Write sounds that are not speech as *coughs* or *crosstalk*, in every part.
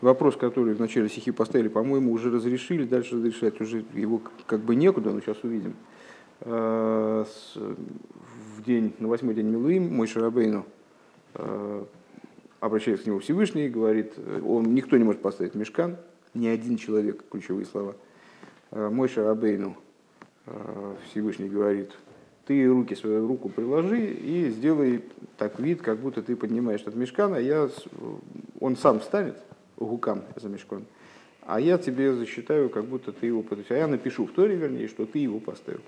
вопрос, который в начале стихи поставили, по-моему, уже разрешили, дальше разрешать уже его как бы некуда, но сейчас увидим. Э, в день, на восьмой день Милуим мой Шарабейну э, обращается к нему Всевышний и говорит, он, никто не может поставить мешкан, ни один человек, ключевые слова. Мой Шарабейну Всевышний говорит, ты руки свою руку приложи и сделай так вид, как будто ты поднимаешь этот мешкан, а я, он сам встанет, гукам за мешком, а я тебе засчитаю, как будто ты его подписал. А я напишу в Торе, вернее, что ты его поставил.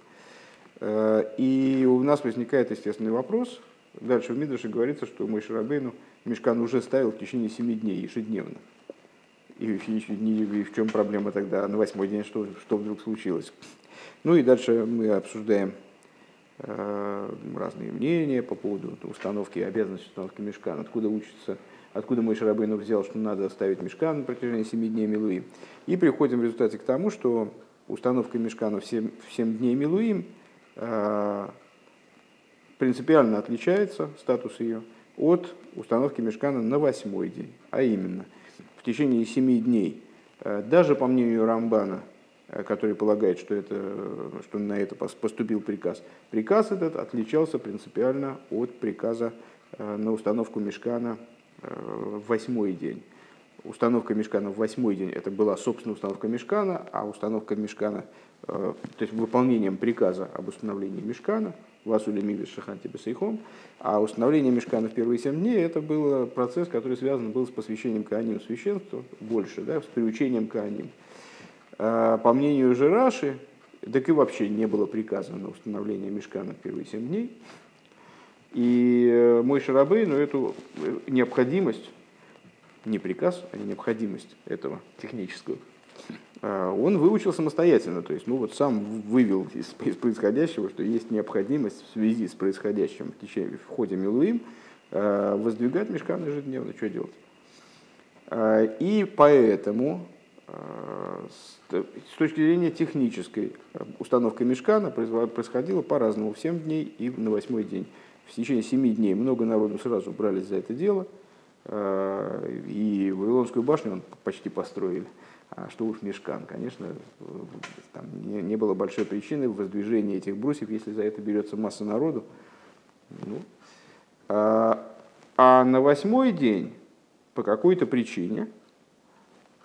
Э, и у нас возникает естественный вопрос. Дальше в Мидраше говорится, что мой Шарабейну мешкан уже ставил в течение семи дней ежедневно. И, и, и, и в чем проблема тогда? На восьмой день что, что вдруг случилось? Ну и дальше мы обсуждаем Э, разные мнения по поводу установки, обязанности установки мешкан, откуда учится, откуда мой Шарабейну взял, что надо ставить мешкан на протяжении 7 дней Милуим. И приходим в результате к тому, что установка мешкана в 7, в 7 дней Милуим э, принципиально отличается, статус ее, от установки мешкана на восьмой день. А именно, в течение 7 дней, э, даже по мнению Рамбана, Э, который полагает, что, это, что на это поступил приказ. Приказ этот отличался принципиально от приказа на установку мешкана в восьмой день. Установка мешкана в восьмой день это была собственная установка мешкана, а установка мешкана, то есть выполнением приказа об установлении мешкана, Васули Мигдаш Шаханти Бесейхом, а установление мешкана в первые семь дней это был процесс, который связан был с посвящением Кааним священству, больше, да, с приучением Кааним. А, по мнению Жираши, так и вообще не было приказа на установление мешкана в первые семь дней. И э, мой Шарабей, но эту э, необходимость, не приказ, а необходимость этого технического, а, он выучил самостоятельно, то есть ну вот сам вывел из, из происходящего, что есть необходимость в связи с происходящим в, течение, в ходе Милуим а, воздвигать мешкан ежедневно, что делать. И поэтому с точки зрения технической, э, установка мешкана происходила по-разному, в 7 дней и на восьмой день. В течение 7 дней много народу сразу брались за это дело, э, и Вавилонскую башню он почти построили. А что уж мешкан, конечно, там не было большой причины в воздвижении этих брусьев, если за это берется масса народу. Ну, а, а на восьмой день по какой-то причине,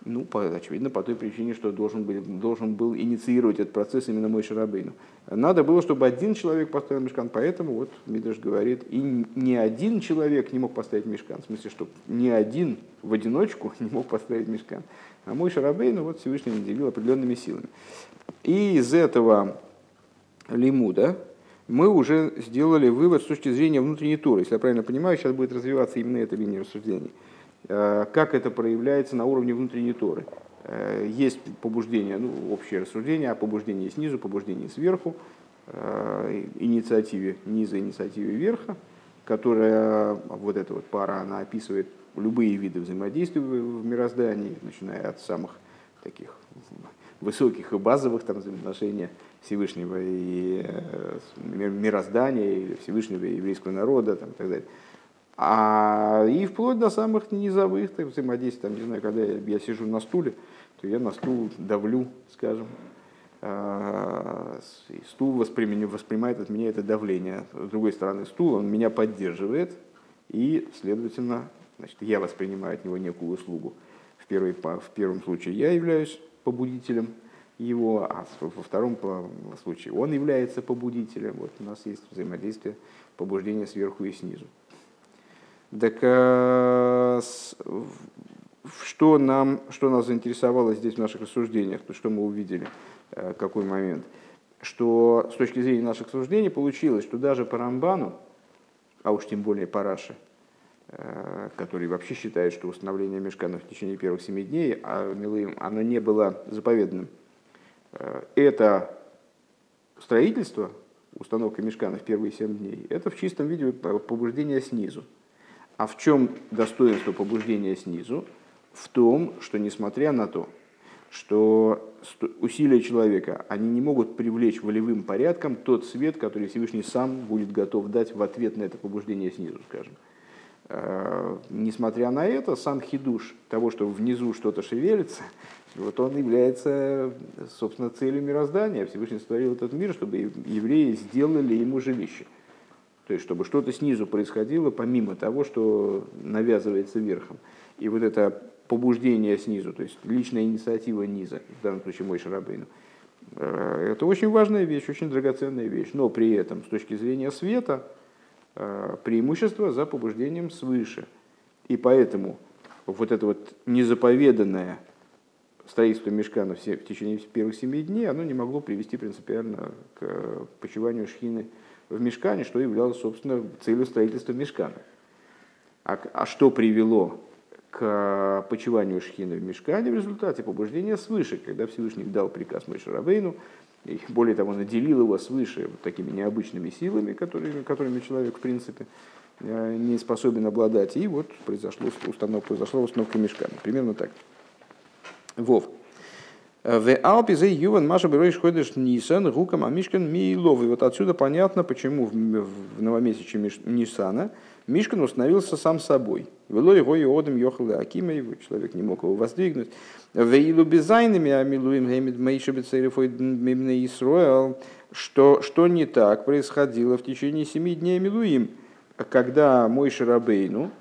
ну, по, очевидно, по той причине, что должен был, должен был инициировать этот процесс именно мой Шарабейну. Надо было, чтобы один человек поставил мешкан, поэтому вот Мидраш говорит, и ни один человек не мог поставить мешкан, в смысле, что ни один в одиночку *laughs* не мог поставить мешкан. А мой Шарабейну вот Всевышний наделил определенными силами. И из этого лимуда мы уже сделали вывод с точки зрения внутренней туры. Если я правильно понимаю, сейчас будет развиваться именно эта линия рассуждений. Э, как это проявляется на уровне внутренней Торы. Э, есть побуждение, ну, общее рассуждение о побуждении снизу, побуждении сверху, э, инициативе низа, инициативе верха, которая, вот эта вот пара, она описывает любые виды взаимодействия в мироздании, начиная от самых таких высоких и базовых там, взаимоотношений Всевышнего и мироздания, или Всевышнего и еврейского народа там, и так далее, а и вплоть до самых низовых так, взаимодействий, там, не знаю, когда я, я сижу на стуле, то я на стул давлю, скажем, а, и стул воспринимает, воспринимает от меня это давление. С другой стороны, стул, он меня поддерживает, и, следовательно, значит, я воспринимаю от него некую услугу. В, первой, в первом случае я являюсь побудителем его, а во втором случае он является побудителем. Вот у нас есть взаимодействие побуждения сверху и снизу. Так э, что, нам, что нас заинтересовало здесь в наших рассуждениях, то что мы увидели, э, какой момент, что с точки зрения наших рассуждений получилось, что даже по Рамбану, а уж тем более по Раше, э, который вообще считает, что установление мешкана в течение первых семи дней, а милым, оно не было заповедным, это строительство, установка мешкана в первые семь дней, это в чистом виде побуждение снизу. А в чем достоинство побуждения снизу? В том, что несмотря на то, что усилия человека, они не могут привлечь волевым порядком тот свет, который Всевышний сам будет готов дать в ответ на это побуждение снизу, скажем. э, несмотря на это, сам хидуш того, что внизу что-то шевелится, вот он является, собственно, целью мироздания. Всевышний сотворил этот мир, чтобы евреи сделали ему жилище. То есть, чтобы что-то снизу происходило, помимо того, что навязывается верхом. И вот это побуждение снизу, то есть личная инициатива низа, в данном случае мой Шарабейну, э, это очень важная вещь, очень драгоценная вещь. Но при этом, с точки зрения света, э, преимущество за побуждением свыше. И поэтому вот это вот незаповеданное строительство мешкана в течение первых семи дней, оно не могло привести принципиально к почиванию шхины в мешкане, что являлось, собственно, целью строительства мешкана. А, а что привело к почиванию шхины в мешкане в результате побуждения свыше, когда Всевышний дал приказ Мой Шарабейну, и более того, наделил его свыше вот такими необычными силами, которыми, которыми человек, в принципе, э, не способен обладать. И вот произошло установка, произошла установка мешкана. Примерно так. Вов. В Алпе за Юван Маша Беройш ходишь Нисан, Рукам Амишкан Миилов. И вот отсюда понятно, почему в новомесяче Нисана Мишкан установился сам собой. Вело его и одам йохал Акима, человек не мог его воздвигнуть. Веилу безайнами амилуем гемид мейша бецерифой мимне Исроэл. Что, что не так происходило в течение семи дней Милуим, когда мой Шарабейну,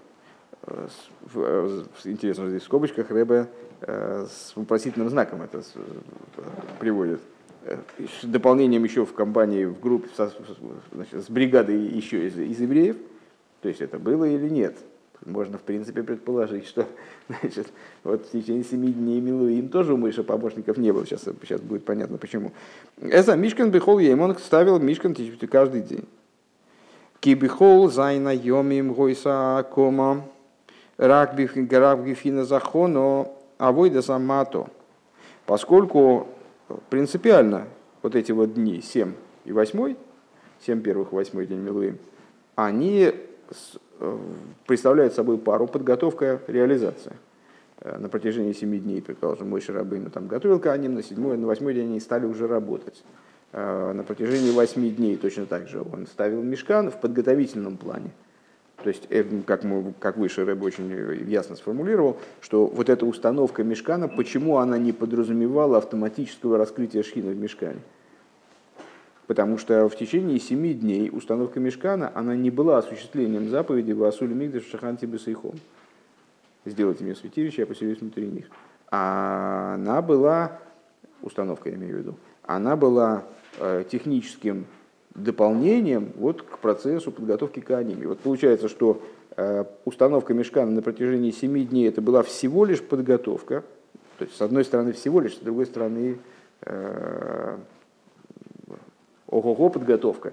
э, э, интересно, здесь в скобочках Рэбе с вопросительным знаком это приводит. Э, с дополнением еще в компании, в группе, со, значит, с бригадой еще из, из евреев. То есть это было или нет. Можно, в принципе, предположить, что *laughs* значит, вот в течение семи дней Милуим тоже у Мыша помощников не было. Сейчас, сейчас будет понятно, почему. Это Мишкан Бихол Еймон ставил Мишкан каждый день. Кибихол Зайна Йомим Гойса Кома Рак Бифина Захоно авойда самато, поскольку принципиально вот эти вот дни, 7 и 8, 7 первых и 8 день Милуим, они э, представляют собой пару подготовка реализация. Э, на протяжении 7 дней, предположим, мой Шарабейну там готовил Каним, на 7 на 8 день они стали уже работать. Э, на протяжении 8 дней точно так же он ставил мешкан в подготовительном плане. То есть, э, как, мы, как выше Рэб очень ясно сформулировал, что вот эта установка мешкана, почему она не подразумевала автоматического раскрытия шхина в мешкане? Потому что в течение семи дней установка мешкана, она не была осуществлением заповеди Васули Мигдаш Шаханти Бесайхом. Сделайте мне святилище, я поселюсь внутри них. А она была, установка я имею в виду, она была э, техническим дополнением вот к процессу подготовки к аниме. Вот получается, что э, установка мешкана на протяжении семи дней это была всего лишь подготовка, то есть с одной стороны всего лишь, с другой стороны э, ого-го подготовка.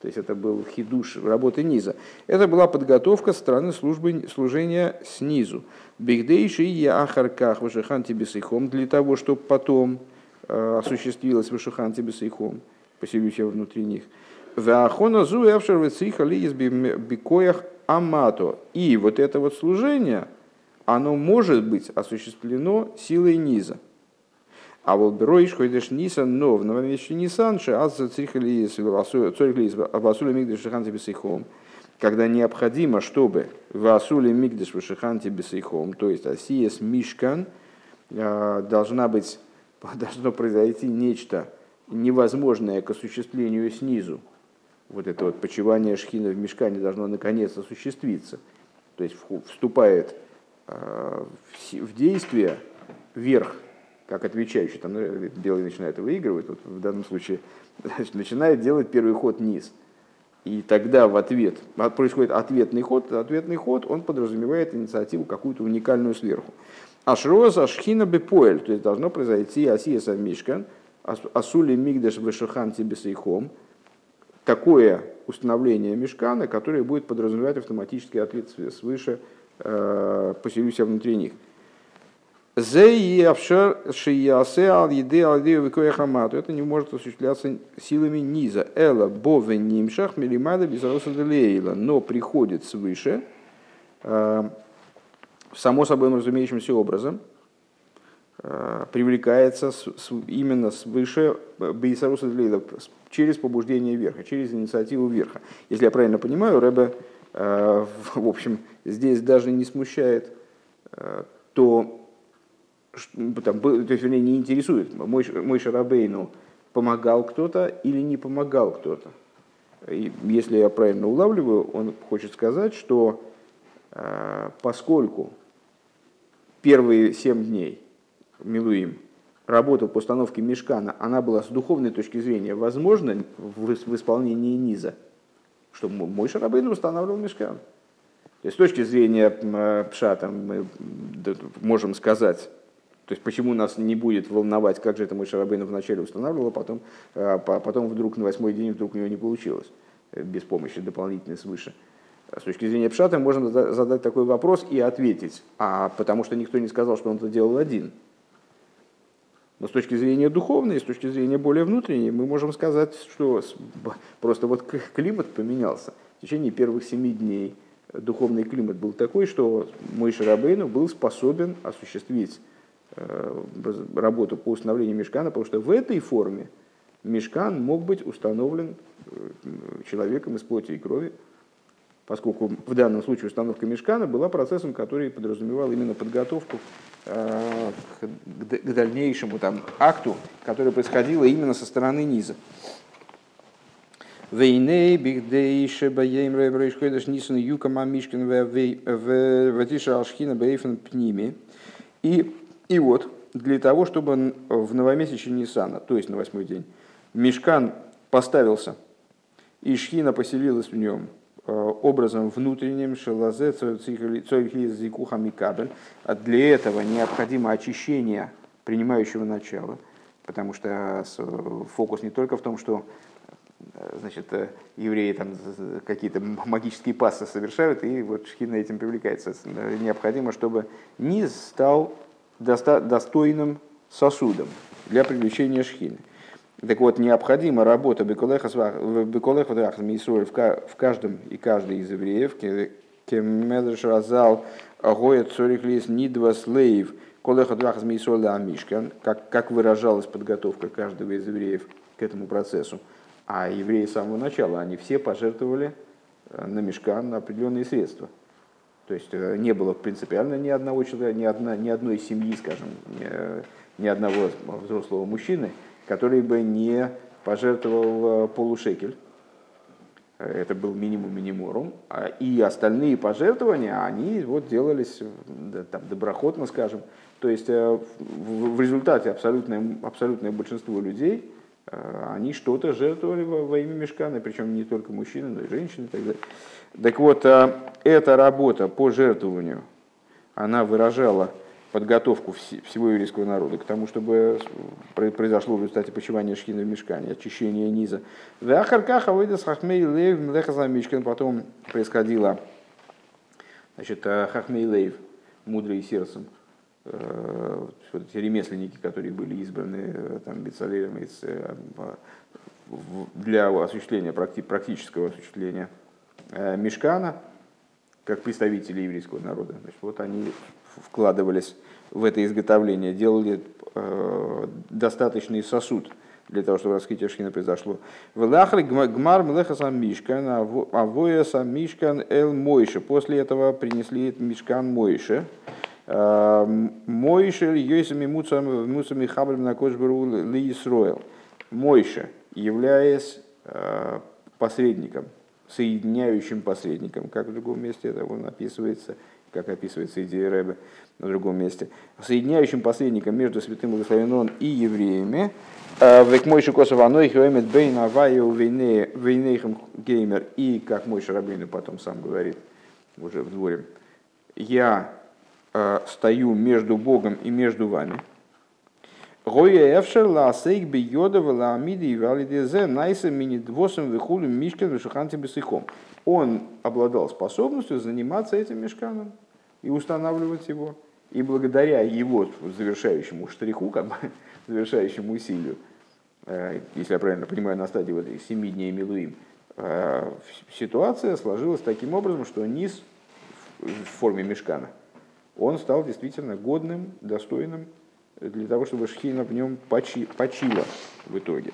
То есть это был хидуш работы низа. Это была подготовка стороны службы, служения снизу. Бигдейши и ахарках вышиханти бесейхом для того, чтобы потом э, осуществилось вышиханти бесейхом поселюсь я внутри них. Веахона зу эвшер вецриха ли из бикоях амато. И вот это вот служение, оно может быть осуществлено силой низа. А вот бероиш ходишь нисан, но в новомесячный нисан, шеаз црихали цорихли абасули мигдеш шиханти бесейхом, когда необходимо, чтобы васули мигдеш вышиханти бесейхом, то есть асиес мишкан, э, должна быть, *laughs* должно произойти нечто невозможное к осуществлению снизу, вот это вот почивание шхина в мешкане должно наконец осуществиться. То есть вступает а, в действие верх, как отвечающий, там ну, белый начинает выигрывать, вот в данном случае значит, *laughs* начинает делать первый ход низ. И тогда в ответ а, происходит ответный ход. Ответный ход, он подразумевает инициативу какую-то уникальную сверху. Ашроз ашхина бепоэль, то есть должно произойти асия мишкан – Асули Мигдеш Вешахан Тибесейхом, такое установление мешкана, которое будет подразумевать автоматический ответ свыше э, «поселюсь внутри них». Это не может осуществляться силами низа. Эла бове нимшах милимада безароса делейла. Но приходит свыше, э, само собой разумеющимся образом, Э, привлекается именно свыше э, Бейсаруса через побуждение верха, через инициативу верха. Если я правильно понимаю, Рэбе в общем, здесь даже не смущает то, там, то есть, вернее, не интересует, мой, мой Шарабейну помогал кто-то или не помогал кто-то. И если я правильно улавливаю, он хочет сказать, что поскольку первые семь дней Милуим работа по установке мешкана, она была с духовной точки зрения возможна в, в исполнении низа, что мой Шарабейн устанавливал мешкан. То есть с точки зрения э, пшата мы можем сказать, то есть почему нас не будет волновать, как же это мой Шарабейн вначале устанавливал, а потом, а потом вдруг на восьмой день вдруг у него не получилось, э, без помощи дополнительной свыше. С точки зрения пшата можно задать такой вопрос и ответить, а потому что никто не сказал, что он это делал один. Но с точки зрения духовной, с точки зрения более внутренней, мы можем сказать, что просто вот климат поменялся. В течение первых семи дней духовный климат был такой, что мой Шарабейну был способен осуществить э, работу по установлению мешкана, потому что в этой форме мешкан мог быть установлен э, человеком из плоти и крови, поскольку в данном случае установка мешкана была процессом, который подразумевал именно подготовку Э, к дальнейшему там, акту, который происходило именно со стороны низа. Вейней, бигдейше, баем, рейбрейшкойдаш, нисан, юкама, мишкин, ватиша, алшхина, бейфен, пними. И, и вот, для того, чтобы в новомесяче Нисана, то есть на восьмой день, мешкан поставился, и шхина поселилась в нем – образом внутренним шелазе кабель. А для этого необходимо очищение принимающего начала, потому что фокус не только в том, что э, значит, э, евреи там какие-то магические пассы совершают, и вот шхина этим привлекается. Необходимо, чтобы низ стал достойным сосудом для привлечения шхины. Так вот, необходима работа Беколеха в каждом и каждой из евреев, Кемедрш Разал Гоя Цорих Лис Нидва Слейв Колеха Двахас Мисруэль Амишкан, как, как выражалась подготовка каждого из евреев к этому процессу. А евреи с самого начала, они все пожертвовали э, на мешкан на определенные средства. То есть э, не было принципиально ни одного человека, ни, одна, ни одной семьи, скажем, ни, ни одного взрослого мужчины, который бы не пожертвовал э, полушекель. Это был минимум миниморум. А, и остальные пожертвования, они вот делались там, доброходно, скажем. То есть э, в результате абсолютное, абсолютное большинство людей, э, они что-то жертвовали во, во имя мешкана, причем не только мужчины, но и женщины и так далее. Так вот, эта работа по жертвованию, она выражала подготовку всего еврейского народа к тому, чтобы произошло в результате почивания шхина в мешкане, очищение низа. Потом происходило значит, э, Хахмей Лейв, мудрый сердцем, э, вот эти ремесленники, которые были избраны э, там, Бецалелем для осуществления, практического осуществления Мешкана, как представители еврейского народа. Значит, вот они вкладывались в это изготовление, делали э, достаточный сосуд для того, чтобы раскрытие шхина произошло. В лахре гмар млеха сам мишкан, а воя сам мишкан эл мойше. После этого принесли мишкан мойше. Э, мойше йойсами муцами хабрем на кошберу ли Исроэл. Мойше, являясь э, посредником, соединяющим посредником, как в другом месте это он описывается – как описывается идея Рэбе на другом месте, соединяющим посредником между святым благословенным и евреями, э, в Мойши Косова Аной Хиомет Бейн Аваю Вейнейхам Геймер, и, как мой Шарабейну потом сам говорит, уже в дворе, я э, стою между Богом и между вами. Гоя Эвшер Ласейк Бейода Валамиди и Валидезе Найса Минидвосом Вихулем Мишкин Вишуханти Бесихом он обладал способностью заниматься этим мешканом и устанавливать его. И благодаря его завершающему штриху, как бы, *laughs* завершающему усилию, э, если я правильно понимаю, на стадии вот этих семи дней Милуим, э, ситуация сложилась таким образом, что низ в форме мешкана, он стал действительно годным, достойным для того, чтобы шхина в нем почила в итоге.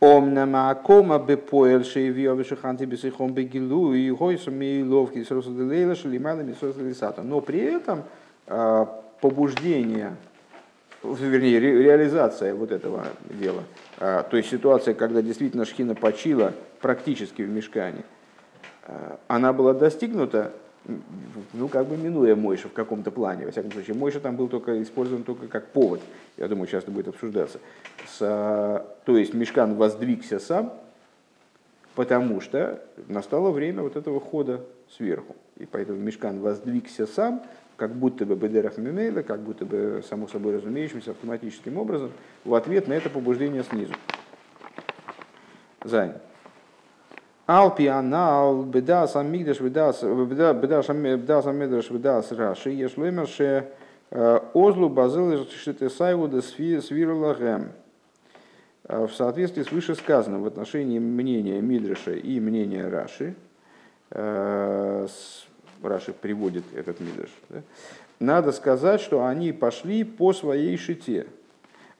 Омнамакома бепоэль шейвио вишаханти бесихом бегилу и гойсом и ловки с росаделейла шалимада мисосалисата. Но при этом а, побуждение, вернее, реализация вот этого дела, а, то есть ситуация, когда действительно шхина почила практически в мешкане, а, она была достигнута ну, как бы минуя Мойша в каком-то плане. Во всяком случае, Мойша там был только использован только как повод. Я думаю, часто будет обсуждаться. С, то есть Мешкан воздвигся сам, потому что настало время вот этого хода сверху. И поэтому Мешкан воздвигся сам, как будто бы Бедерах Мимейла, как будто бы само собой разумеющимся автоматическим образом, в ответ на это побуждение снизу. Зайн. Алпианал, бедас амигдаш, бедас, бедас амигдаш, бедас раши, ешлемерше озлу базил шитесайвуда свирлагем. В соответствии с вышесказанным в отношении мнения Мидраша и мнения Раши, Раши приводит этот Мидраш, да, надо сказать, что они пошли по своей шите.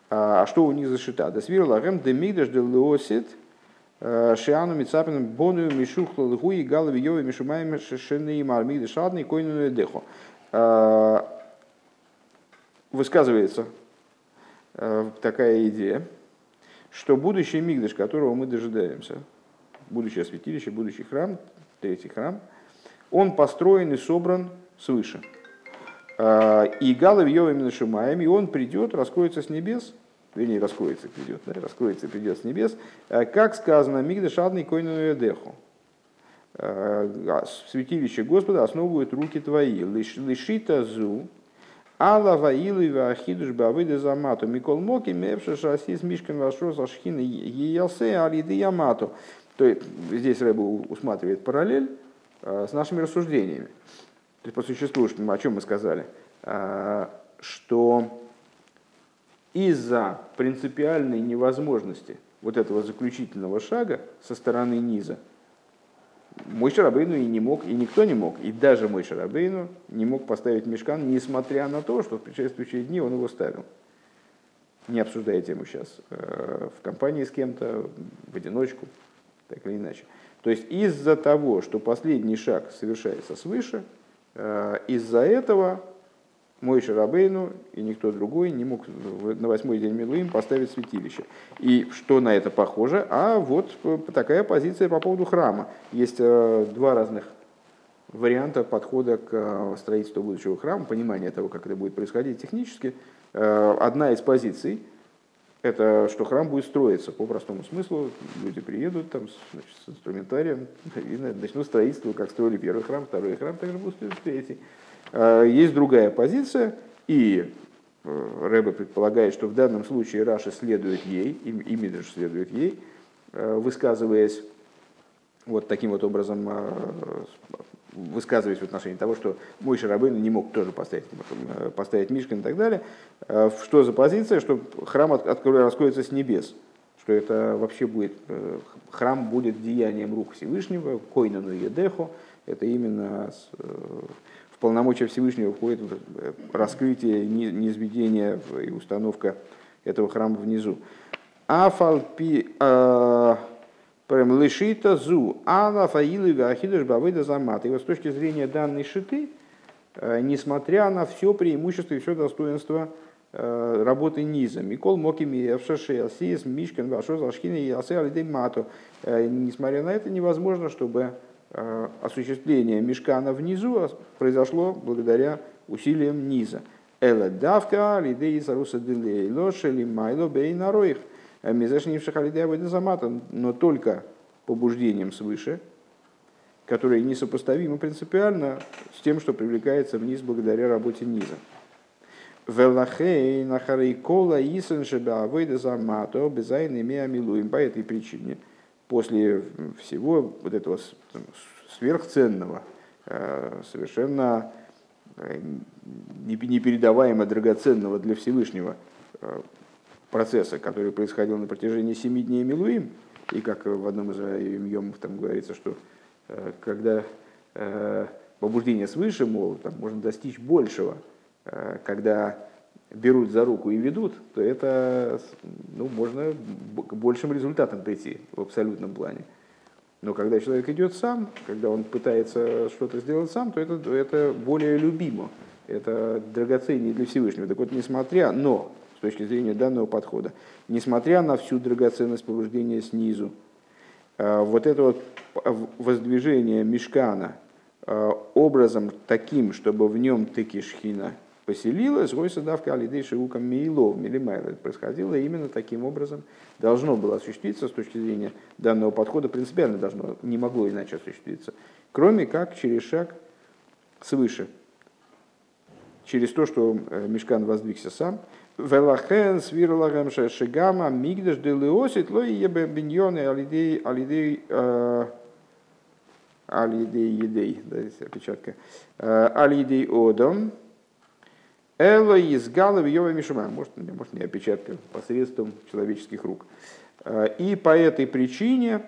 А что у них за шита? Да свирлагем де мигдаш де леосит – Шиану Мицапином Бону Мишухла Лгу и Галави Йови Мишумаем Шишины и Мармиды Шадный Койну Дехо. Высказывается такая идея, что будущий Мигдаш, которого мы дожидаемся, будущее святилище, будущий храм, третий храм, он построен и собран свыше. И Галави Йови Мишумаем, и он придет, раскроется с небес – вернее, раскроется, придет, да, раскроется придет с небес, э, как сказано, Мигда шадный койну деху. Э, а, святилище Господа основывают руки твои. Лишита зу, Алла ваилы вахидуш бавыды замату. Микол моки мевша шасис мишкан вашо зашхина еялсе алиды ямату. То есть здесь Рэба усматривает параллель э, с нашими рассуждениями. То есть по существу, о чем мы сказали, что из-за принципиальной невозможности вот этого заключительного шага со стороны низа, мой Шарабейну и не мог, и никто не мог, и даже мой Шарабейну не мог поставить мешкан, несмотря на то, что в предшествующие дни он его ставил. Не обсуждая тему сейчас, э, в компании с кем-то, в одиночку, так или иначе. То есть из-за того, что последний шаг совершается свыше, э, из-за этого мой Шарабейну и никто другой не мог на восьмой день Милуим поставить святилище. И что на это похоже? А вот такая позиция по поводу храма. Есть э, два разных варианта подхода к э, строительству будущего храма, понимания того, как это будет происходить технически. Э, одна из позиций – это что храм будет строиться по простому смыслу. Люди приедут там значит, с инструментарием и начнут строительство, как строили первый храм, второй храм, также будут строить третий. А, есть другая позиция, и э, Рэбе предполагает, что в данном случае Раша следует ей, и Мидриш следует ей, э, высказываясь вот таким вот образом, э, высказываясь в отношении того, что мой Шарабейн не мог тоже поставить, поставить Мишкин и так далее. Что за позиция, что храм раскроется с небес, что это вообще будет, храм будет деянием рук Всевышнего, койнану едеху, это именно в полномочия Всевышнего входит э, раскрытие, низведение и установка этого храма внизу. Афалпи а, прям лишита зу, ала фаилы вахидыш бавыда замат. И вот с точки зрения данной шиты, э, несмотря на все преимущество и все достоинство э, работы низа. Микол Мокими, Эвшаши, Асиес, Мишкин, Вашо, Зашхина и Асе Алидей Мату. Несмотря на это, невозможно, чтобы Э, осуществление мешкана внизу произошло благодаря усилиям низа. Эла давка лидей саруса делей лошели майло бейнароих. Э, Мизашним шахалидей замата, но только побуждением свыше, которое несопоставимо принципиально с тем, что привлекается вниз благодаря работе низа. Велахей нахарей кола исен шеба авойда замато безайн имея милуем. По этой причине – после всего вот этого сверхценного, э, совершенно э, непередаваемо драгоценного для Всевышнего э, процесса, который происходил на протяжении семи дней Милуим, и как в одном из йомов там говорится, что когда побуждение свыше, мол, там можно достичь большего, когда берут за руку и ведут, то это ну, можно к большим результатам прийти в абсолютном плане. Но когда человек идет сам, когда он пытается что-то сделать сам, то это, это более любимо, это драгоценнее для Всевышнего. Так вот, несмотря, но с точки зрения данного подхода, несмотря на всю драгоценность побуждения снизу, э, вот это вот воздвижение мешкана э, образом таким, чтобы в нем таки шхина – поселилась, Гойса давка алидей шиукам мейлов, милимайла. Происходило именно таким образом. Должно было осуществиться с точки зрения данного подхода, принципиально должно, не могло иначе осуществиться. Кроме как через шаг свыше. Через то, что э, Мешкан воздвигся сам. Велахен свирлагам шигама мигдаш делиосит лой ебе биньоны алидей алидей э, алидей едей, да, здесь опечатка, э, алидей одом, Эло из Гала Йова Мишума. Может, может, не опечатка посредством человеческих рук. А, и по этой причине,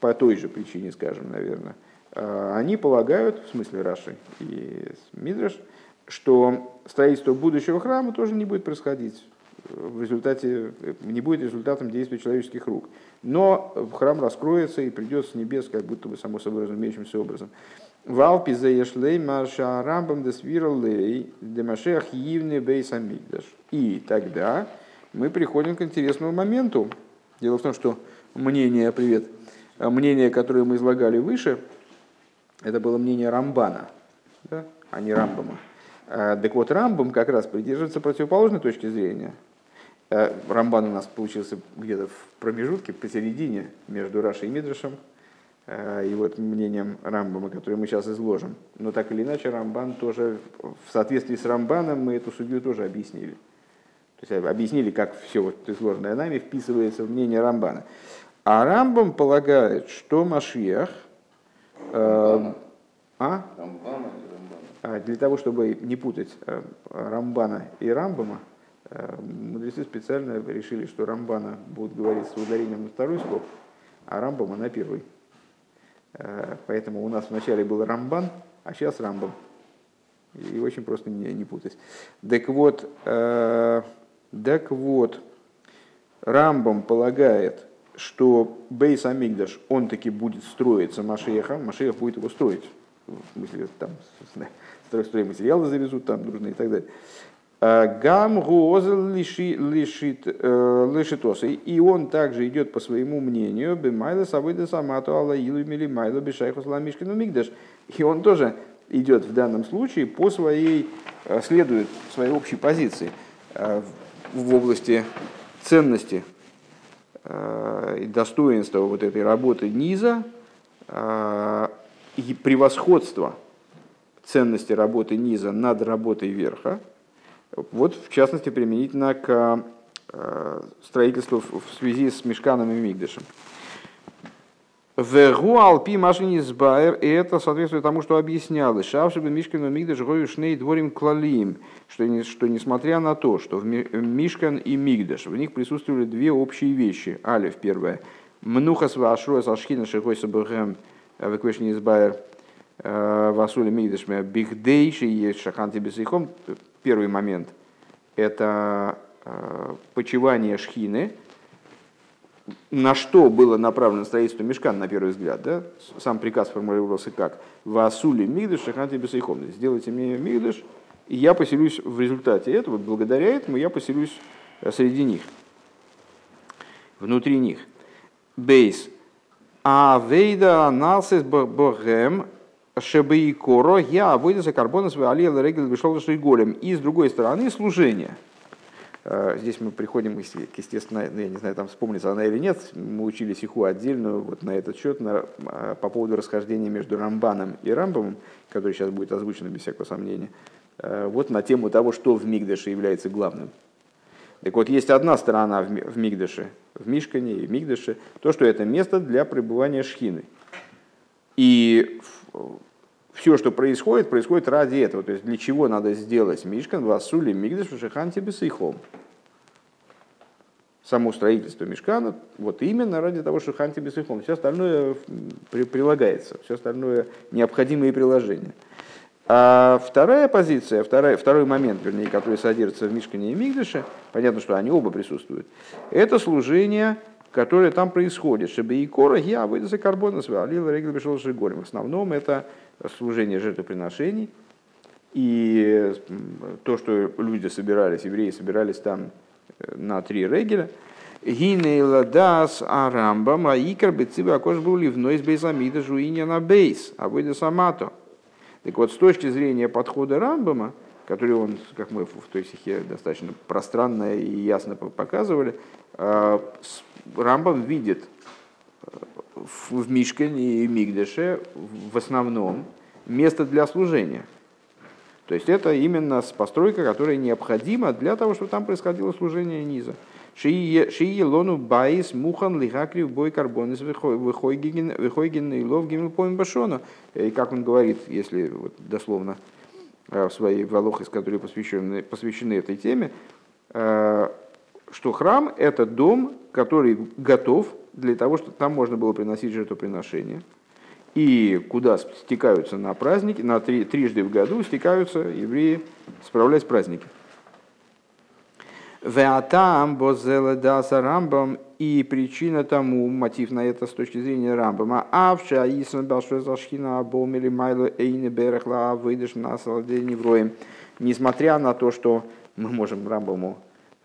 по той же причине, скажем, наверное, а, они полагают, в смысле Раши и Мидраш, что строительство будущего храма тоже не будет происходить в результате, не будет результатом действия человеческих рук. Но храм раскроется и придет с небес, как будто бы само собой разумеющимся образом. Валпи заешлей маша рамбам десвиралей демашех явный бейс амигдаш. И тогда мы приходим к интересному моменту. Дело в том, что мнение, привет, мнение, которое мы излагали выше, это было мнение Рамбана, да, а не Рамбама. А, так вот, Рамбам как раз придерживается противоположной точки зрения. А, Рамбан у нас получился где-то в промежутке, посередине между Рашей и Мидрашем, и вот мнением Рамбама, которое мы сейчас изложим. Но так или иначе, Рамбан тоже, в соответствии с Рамбаном, мы эту судью тоже объяснили. То есть объяснили, как все вот изложенное нами вписывается в мнение Рамбана. А Рамбам полагает, что Машиах... Э, а? а? Для того, чтобы не путать э, Рамбана и Рамбама, э, мудрецы специально решили, что Рамбана будут говорить с ударением на второй слог, а Рамбама на первый. Э, поэтому у нас вначале был Рамбан, а сейчас Рамбам. И очень просто не, не путать. Так вот, э, так вот, Рамбам полагает, что Бейс Амигдаш, он таки будет строиться Машеха, Машех будет его строить. В смысле, там *laughs* стройматериалы завезут, там нужны и так далее. Гам гуозел лишит э, лишитоса. И он также идет по своему мнению, бемайла савыда самату алаилу мили майла бешайху сламишкину мигдаш. И он тоже идет в данном случае по своей, э, следует своей общей позиции э, в области ценности и достоинства вот этой работы низа и превосходства ценности работы низа над работой верха – вот, в частности, применительно к э, строительству в связи с Мешканом и Мигдышем. Вегу алпи машини сбайер, и это соответствует тому, что объяснялось. Шавши бы Мишкан и Мигдаш гою шней дворим клалиим, что, что несмотря на то, что в Мишкан и Мигдаш, в них присутствовали две общие вещи. Алиф первое. Мнуха свашруя сашхина шихой сабахем веквешни сбайер э, васули Мигдашме бигдейши есть шаханти бесейхом Первый момент – это э, почивание шхины, на что было направлено строительство мешкан, на первый взгляд, да? сам приказ формулировался как «Васули мигдыш шаханти бесайхом» «Сделайте мне мигдыш, и я поселюсь в результате этого, благодаря этому я поселюсь э, среди них, внутри них». Бейс. А вейда налсис богем Шебейкоро, я выйдется карбона свой алиел регел вышел голем. И с другой стороны служение. Э, здесь мы приходим к естественно, ну, я не знаю, там вспомнится она или нет, мы учили сиху отдельную вот на этот счет на, э, по поводу расхождения между Рамбаном и Рамбомом, который сейчас будет озвучен без всякого сомнения, э, вот на тему того, что в Мигдаше является главным. Так вот, есть одна сторона в Мигдаше, в Мишкане и Мигдаше, то, что это место для пребывания шхины. И все, что происходит, происходит ради этого. То есть для чего надо сделать Мишкан, Васули, Мигдаш, Шиханти, Бесейхом. Само строительство Мишкана, вот именно ради того, что Ханти Бесейхом. Все остальное при, прилагается, все остальное необходимые приложения. А вторая позиция, второй, второй момент, вернее, который содержится в Мишкане и Мигдыше, понятно, что они оба присутствуют, это служение, которое там происходит. Чтобы и кора, я выйду за карбона, свалил, регл бешел В основном это служение жертвоприношений, и то, что люди собирались, евреи собирались там э, на три регеля, Гинейла дас арамбам, икр бецибы акош был ливной из бейзамида жуиня на бейс, а выйда самато. Так вот, с точки зрения подхода Рамбама, который он, как мы в той стихе достаточно пространно и ясно показывали, э, Рамбам видит в Мишкане и Мигдеше в основном место для служения. То есть это именно постройка, которая необходима для того, чтобы там происходило служение низа. שיהיה לנו בית מוכן להקריב בו קרבנות וחוגגין אליו ג' פעמים בשנה. И как он говорит, если вот дословно э, в своей валохис, которые посвящены, посвящены этой теме, э, что храм – это дом, который готов для того, чтобы там можно было приносить жертвоприношения, и куда стекаются на праздники, на три, трижды в году стекаются евреи справлять праздники. Веатам бозела даса рамбам и причина тому, мотив на это с точки зрения рамбама, авша исан большой зашхина абомили майло эйне берехла выйдешь на саладени вроем. Несмотря на то, что мы можем рамбаму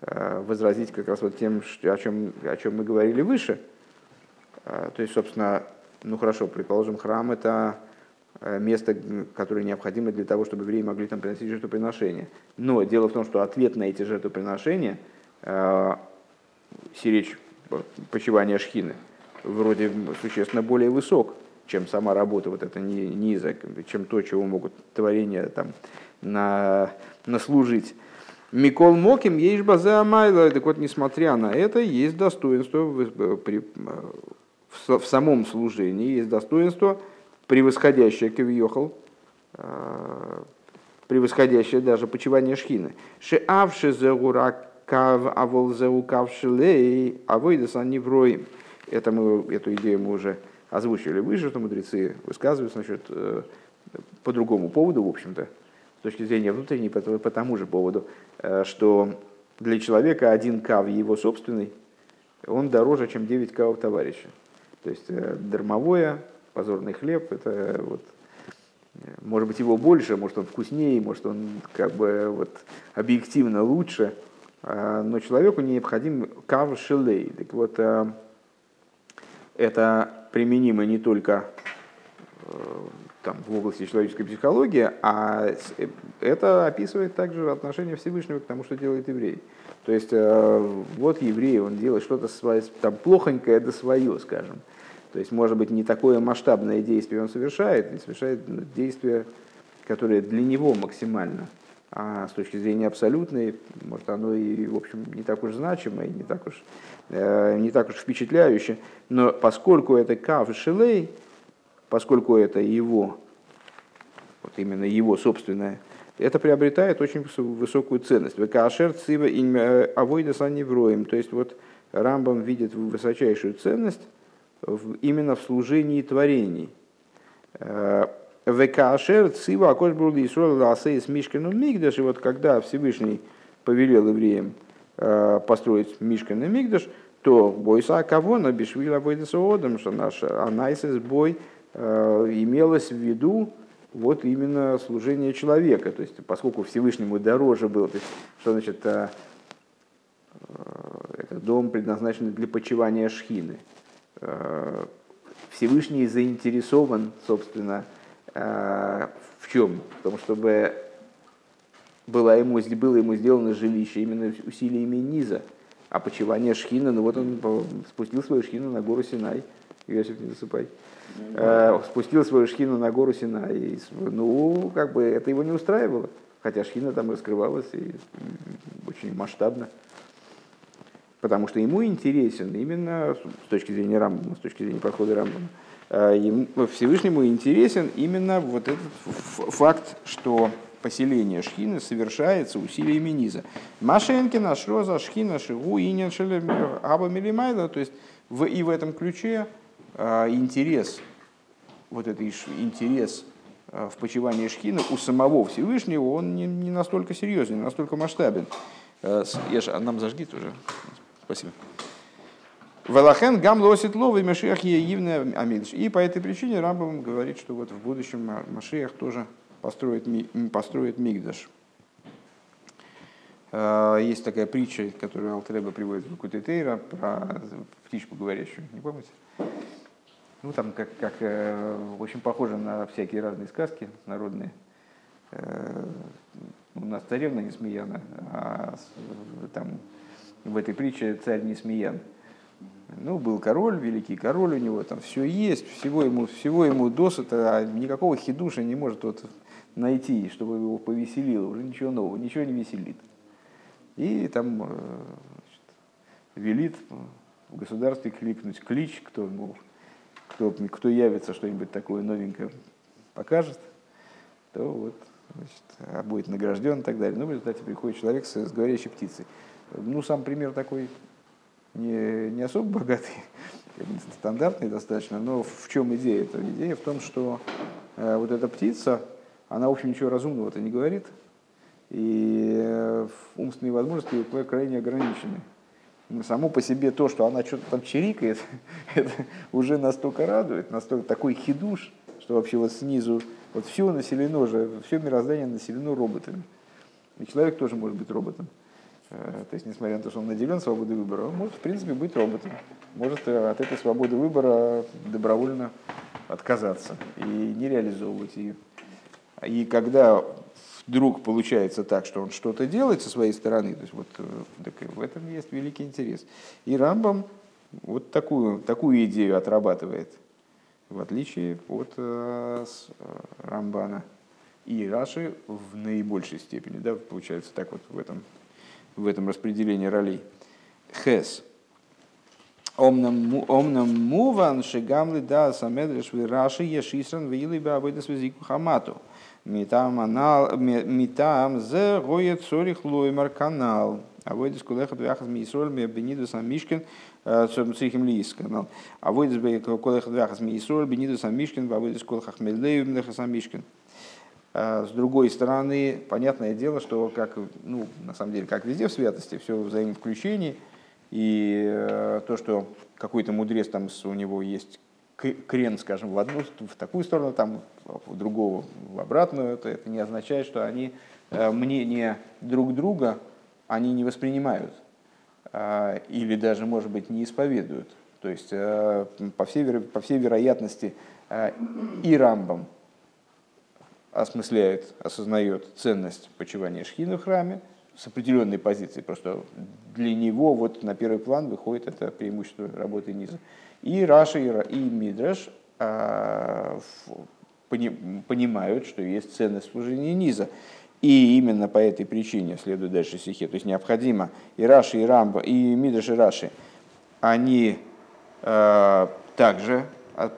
возразить как раз вот тем, о чем, о чем мы говорили выше. Э, то есть, собственно, ну хорошо, предположим, храм это Э, место, которое необходимо для того, чтобы евреи могли там приносить жертвоприношения. Но дело в том, что ответ на эти жертвоприношения, э, сиречь почивания шхины, вроде существенно более высок, чем сама работа, вот это низа, чем то, чего могут творения там на, наслужить. Микол Моким есть база Майла. Так вот, несмотря на это, есть достоинство в, при, в, в самом служении, есть достоинство – превосходящее кавиохал, а, превосходящее даже почивание шхины. Шеавши зеура кав авол зеукавши лей авойдас они. Это мы, эту идею мы уже озвучили выше, что мудрецы высказываются насчет э, по другому поводу, в общем-то, точки зрения внутренней, по, по тому же поводу, э, что для человека один кав его собственный, он дороже, чем 9 кавов товарища. То есть э, дармовое позорный хлеб, это вот, может быть, его больше, может, он вкуснее, может, он как бы вот объективно лучше, но человеку необходим кав шелей. Так вот, это применимо не только э, там, в области человеческой психологии, а э, это описывает также отношение Всевышнего к тому, что делает еврей. То есть, э, вот еврей, он делает что-то свое, там, плохонькое да свое, скажем. То есть, может быть, не такое масштабное действие он совершает, не совершает действие, которое для него максимально. А с точки зрения абсолютной, может, оно и, в общем, не так уж значимое, не так уж, э, не так уж впечатляющее. Но поскольку это кав шелей, поскольку это его, вот именно его собственное, это приобретает очень высокую ценность. Векашер цива авойда саневроем. То есть вот Рамбам видит высочайшую ценность именно в служении творений. Э, Векашер цива акош был ласейс мишкану мигдаш. И вот когда Всевышний повелел евреям э, построить мишкан и мигдаш, то бойса кого на бишвила бойдесоодом, что наш анайсис бой э, имелось в виду вот именно служение человека. То есть, поскольку Всевышнему дороже было, то есть, что значит, это дом предназначен для почивания шхины. Э, Всевышний заинтересован, собственно, э, в чем? В том, чтобы было ему, было ему сделано жилище именно усилиями низа. А почивание Шхина, ну вот он спустил свою Шхину на гору Синай. Иосиф, не засыпай. Э, спустил свою Шхину на гору Синай. Ну, как бы это его не устраивало. Хотя Шхина там раскрывалась и очень масштабно потому что ему интересен именно с точки зрения Рамбама, с точки зрения подхода Рамбама, э, ему, Всевышнему интересен именно вот этот факт, что поселение Шхины совершается усилиями низа. Машенкина, Шроза, Шхина, Шигу, Инин, Аба Милимайла, то есть в, и в этом ключе интерес, вот этот интерес в почивании Шхины у самого Всевышнего, он не, не настолько серьезен, не настолько масштабен. Я ж, а нам зажги тоже. Спасибо. Велахен гам лосит ловы Машиах Евне Амидш. И по этой причине Рамбам говорит, что вот в будущем Машиах тоже построит, построит Мигдаш. Есть такая притча, которую Алтреба приводит в Кутетейра про птичку говорящую. Не помните? Ну, там как, как очень похоже на всякие разные сказки народные. У нас царевна не смеяна, а там в этой притче царь не смеян. Ну, был король, великий король у него, там все есть, всего ему, всего ему досыта, а никакого хидуша не может вот найти, чтобы его повеселило, уже ничего нового, ничего не веселит. И там э, значит, велит в государстве кликнуть клич, кто, мол, кто, кто явится что-нибудь такое новенькое покажет, то вот, значит, а будет награжден и так далее. Ну, в результате приходит человек с, с говорящей птицей. Ну, сам пример такой не, не особо богатый, *laughs* стандартный достаточно, но в чем идея? Это идея в том, что э, вот эта птица, она, в общем, ничего разумного-то не говорит, и э, умственные возможности ее крайне ограничены. Само по себе то, что она что-то там чирикает, *laughs* это уже настолько радует, настолько такой хидуш, что вообще вот снизу, вот все населено же, все мироздание населено роботами. И человек тоже может быть роботом. Э, то есть, несмотря на то, что он наделен свободой выбора, он может, в принципе, быть роботом. Может э, от этой свободы выбора добровольно отказаться и не реализовывать ее. И когда вдруг получается так, что он что-то делает со своей стороны, то есть вот э, так в этом есть великий интерес. И Рамбам вот такую, такую идею отрабатывает, в отличие от э, Рамбана и Раши в наибольшей степени, да, получается так вот в этом в этом распределении ролей. Хес. Омнам муван шигамли да самедреш в раши ешисран вилы бабайдас визику хамату. Митам зе гоет сорих лоймар канал. А войдес кулеха двяхас мисроль ме бенидус амишкин цорхим лис канал. А войдес кулеха двяхас мисроль бенидус амишкин, а войдес кулеха хмелею млехас амишкин. А с другой стороны, понятное дело, что как, ну, на самом деле, как везде в святости, все в взаимовключении, и э, то, что какой-то мудрец там у него есть крен, скажем, в одну, в такую сторону, там в другого в обратную, это, это не означает, что они э, мнение друг друга они не воспринимают а, или даже, может быть, не исповедуют. То есть, э, по всей, по всей вероятности, и Рамбам, осмысляет, осознает ценность почивания шхины в храме с определенной позиции. Просто для него вот на первый план выходит это преимущество работы низа. И Раша и Мидраш а, понимают, что есть ценность служения низа. И именно по этой причине, следует дальше стихе, то есть необходимо и Раши, и Рамба, и Мидраш, и Раши, они э, также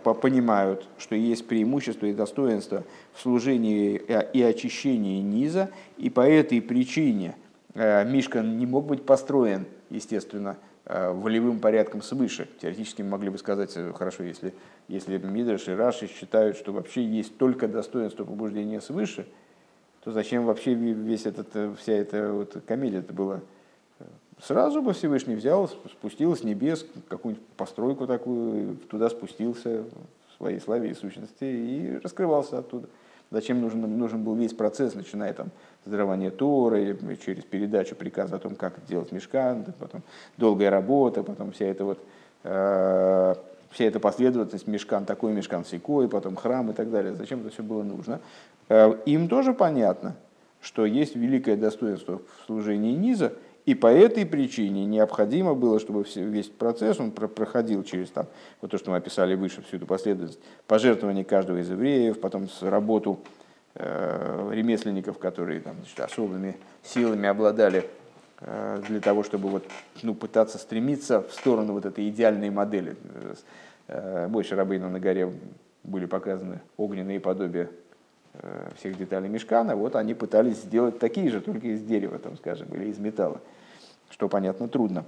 понимают, что есть преимущество и достоинство в служении и очищении низа, и по этой причине э, Мишкан не мог быть построен, естественно, э, волевым порядком свыше. Теоретически мы могли бы сказать, э, хорошо, если, если Мидраш и Раши считают, что вообще есть только достоинство побуждения свыше, то зачем вообще весь этот, вся эта вот комедия это была? Сразу бы Всевышний взял, спустил с небес какую-нибудь постройку такую, туда спустился в своей славе и сущности и раскрывался оттуда. Зачем нужен, нужен был весь процесс, начиная там с дарования Торы, через передачу приказа о том, как делать мешкан, потом долгая работа, потом вся эта вот э, вся эта последовательность мешкан такой, мешкан секой, потом храм и так далее. Зачем это все было нужно? Э, им тоже понятно, что есть великое достоинство в служении низа, и по этой причине необходимо было, чтобы весь процесс он проходил через там, вот то, что мы описали выше, всю эту последовательность, пожертвование каждого из евреев, потом работу ремесленников, которые там, значит, особыми силами обладали э, для того, чтобы вот, ну, пытаться стремиться в сторону вот этой идеальной модели. Э, больше рабыну на горе были показаны огненные подобия Э, всех деталей мешкана, вот они пытались сделать такие же, только из дерева, там, скажем, или из металла, что, понятно, трудно.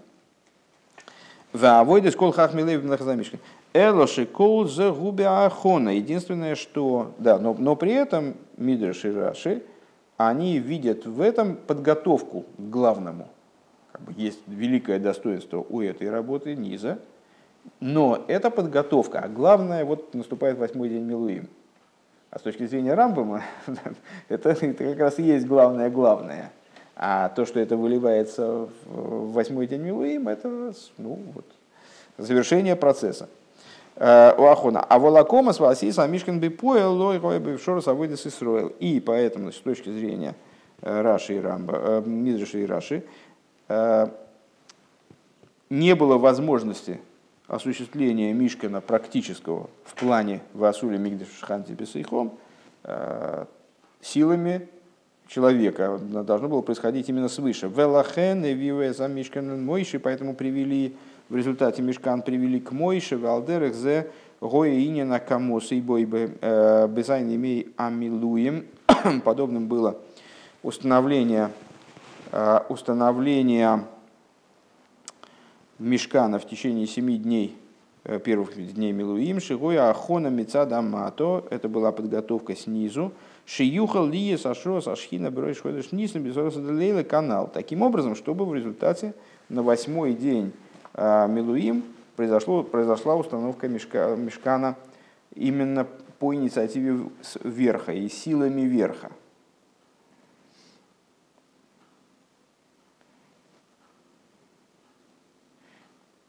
Вавойдес кол хахмилей в Элоши кол за ахона. Единственное, что... Да, но, но при этом Мидраш и Раши, они видят в этом подготовку к главному. Как бы есть великое достоинство у этой работы низа, но это подготовка, а главное, вот наступает восьмой день Милуим. А с точки зрения Рамбама, *laughs* это, это как раз и есть главное-главное. А то, что это выливается в восьмой день Милуим, это ну, вот, завершение процесса. Э, у Ахона. А волокома с Васиса Мишкин бы поел лой бы шорос авойдес Исроил. И поэтому, с точки зрения э, Раши и Рамба, э, Мидраши и Раши, не было возможности осуществления Мишкана практического в плане Васули Мигдаш Шханти Бесейхом силами человека. Должно было происходить именно свыше. Велахен и Мишкан Мойши, поэтому привели в результате Мишкан привели к Мойше, Валдерах, Зе, Гоя на Камос и Бой э, Безайн имей Амилуем. *coughs* Подобным было установление, э, установление Мишкана в течение семи дней э, первых дней Милуим, Шигоя Ахона Мецада Мато, это была подготовка снизу, Шиюхал Лия Сашро Сашхина Бройш Ходыш Нисна Безороса канал. Таким образом, чтобы в результате на восьмой день Милуим произошло, произошла установка мешка, мешкана именно по инициативе верха и силами верха.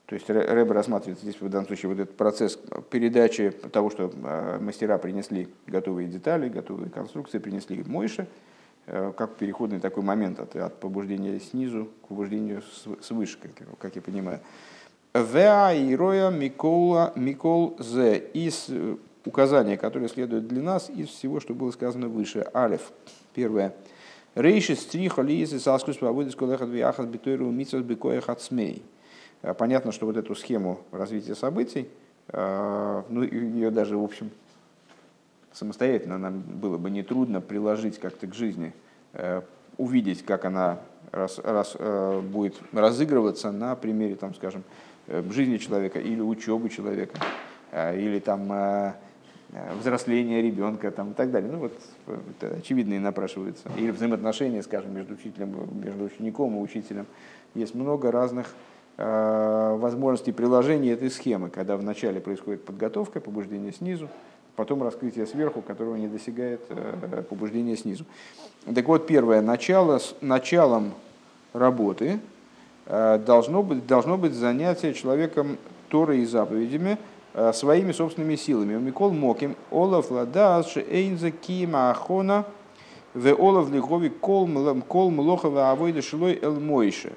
То есть Рэбе рассматривает здесь в данном случае вот этот процесс передачи того, что а, мастера принесли готовые детали, готовые конструкции, принесли Мойше, э, как переходный такой момент от, от побуждения снизу к побуждению свыше, как, как я понимаю. Веа и роя Микола Микол Зе из э, указания, которые следуют для нас из всего, что было сказано выше. Алиф. Первое. Рейши стриха лиезы саскус свободы сколехат виахат битойру митсас бикоехат смей. Э, понятно, что вот эту схему развития событий, э, ну, ее даже, в общем, самостоятельно нам было бы нетрудно приложить как-то к жизни, увидеть, как она раз, раз, будет разыгрываться на примере, там, скажем, Э, жизни человека или учебы человека, э, или там э, взросление ребенка там, и так далее. Ну вот это очевидные напрашиваются. Или взаимоотношения, скажем, между учителем, между учеником и учителем. Есть много разных возможностей приложения этой схемы, когда вначале происходит подготовка, побуждение снизу, потом раскрытие сверху, которого не достигает побуждение снизу. Так вот, первое, начало, началом работы Э, должно быть, должно быть занятие человеком Торой и заповедями э, своими собственными силами. Микол Моким, Олаф Ладас, Эйнза Кима Ахона, в Олаф Лигови Кол Млохова Авойда Шилой Эл Мойше.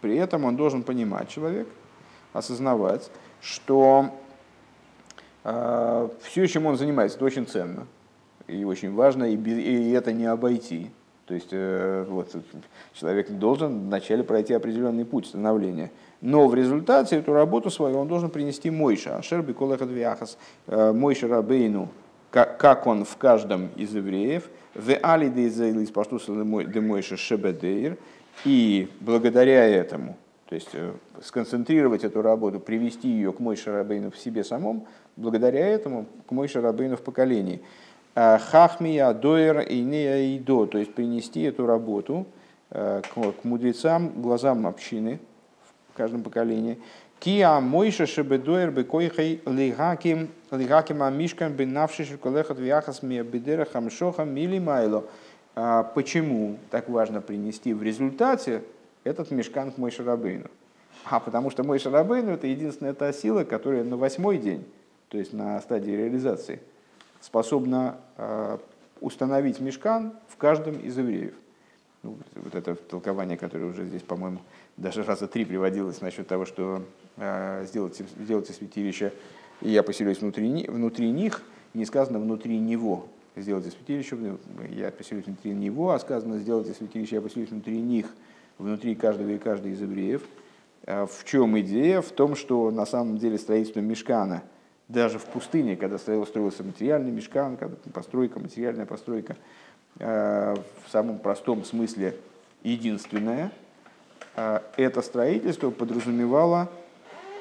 При этом он должен понимать, человек, осознавать, что э, все, чем он занимается, это очень ценно и очень важно, и, и это не обойти. То есть э, вот, человек должен вначале пройти определенный путь становления. Но в результате эту работу свою он должен принести Мойша. Ашер биколехат виахас э, Мойша Рабейну, как он в каждом из евреев. В али дейзейлис паштус де Мойша шебедейр. И благодаря этому, то есть э, сконцентрировать эту работу, привести ее к Мойше Рабейну в себе самом, благодаря этому к Мойше Рабейну в поколении. Хахмия, Доер и Неаидо, то есть принести эту работу э, к мудрецам, глазам общины в каждом поколении. Киа мойша шебедоер бекойхай лигаким лигаким амишкан бенавши шоколехат вяхас мия бедера хамшоха мили майло. А почему так важно принести в результате этот мешкан к Мойше Рабейну? А потому что Мойше Рабейну это единственная та сила, которая на восьмой день, то есть на стадии реализации – способна э, установить мешкан в каждом из евреев. Ну, вот это толкование, которое уже здесь, по-моему, даже раза три приводилось насчет того, что э, сделайте, сделайте святилище, и я поселюсь внутри, внутри них, не сказано внутри него. Сделайте святилище, я поселюсь внутри него, а сказано сделайте святилище, я поселюсь внутри них, внутри каждого и каждой из евреев. Э, в чем идея? В том, что на самом деле строительство мешкана – даже в пустыне, когда строился материальный мешкан, когда постройка, материальная постройка, э, в самом простом смысле единственное, э, это строительство подразумевало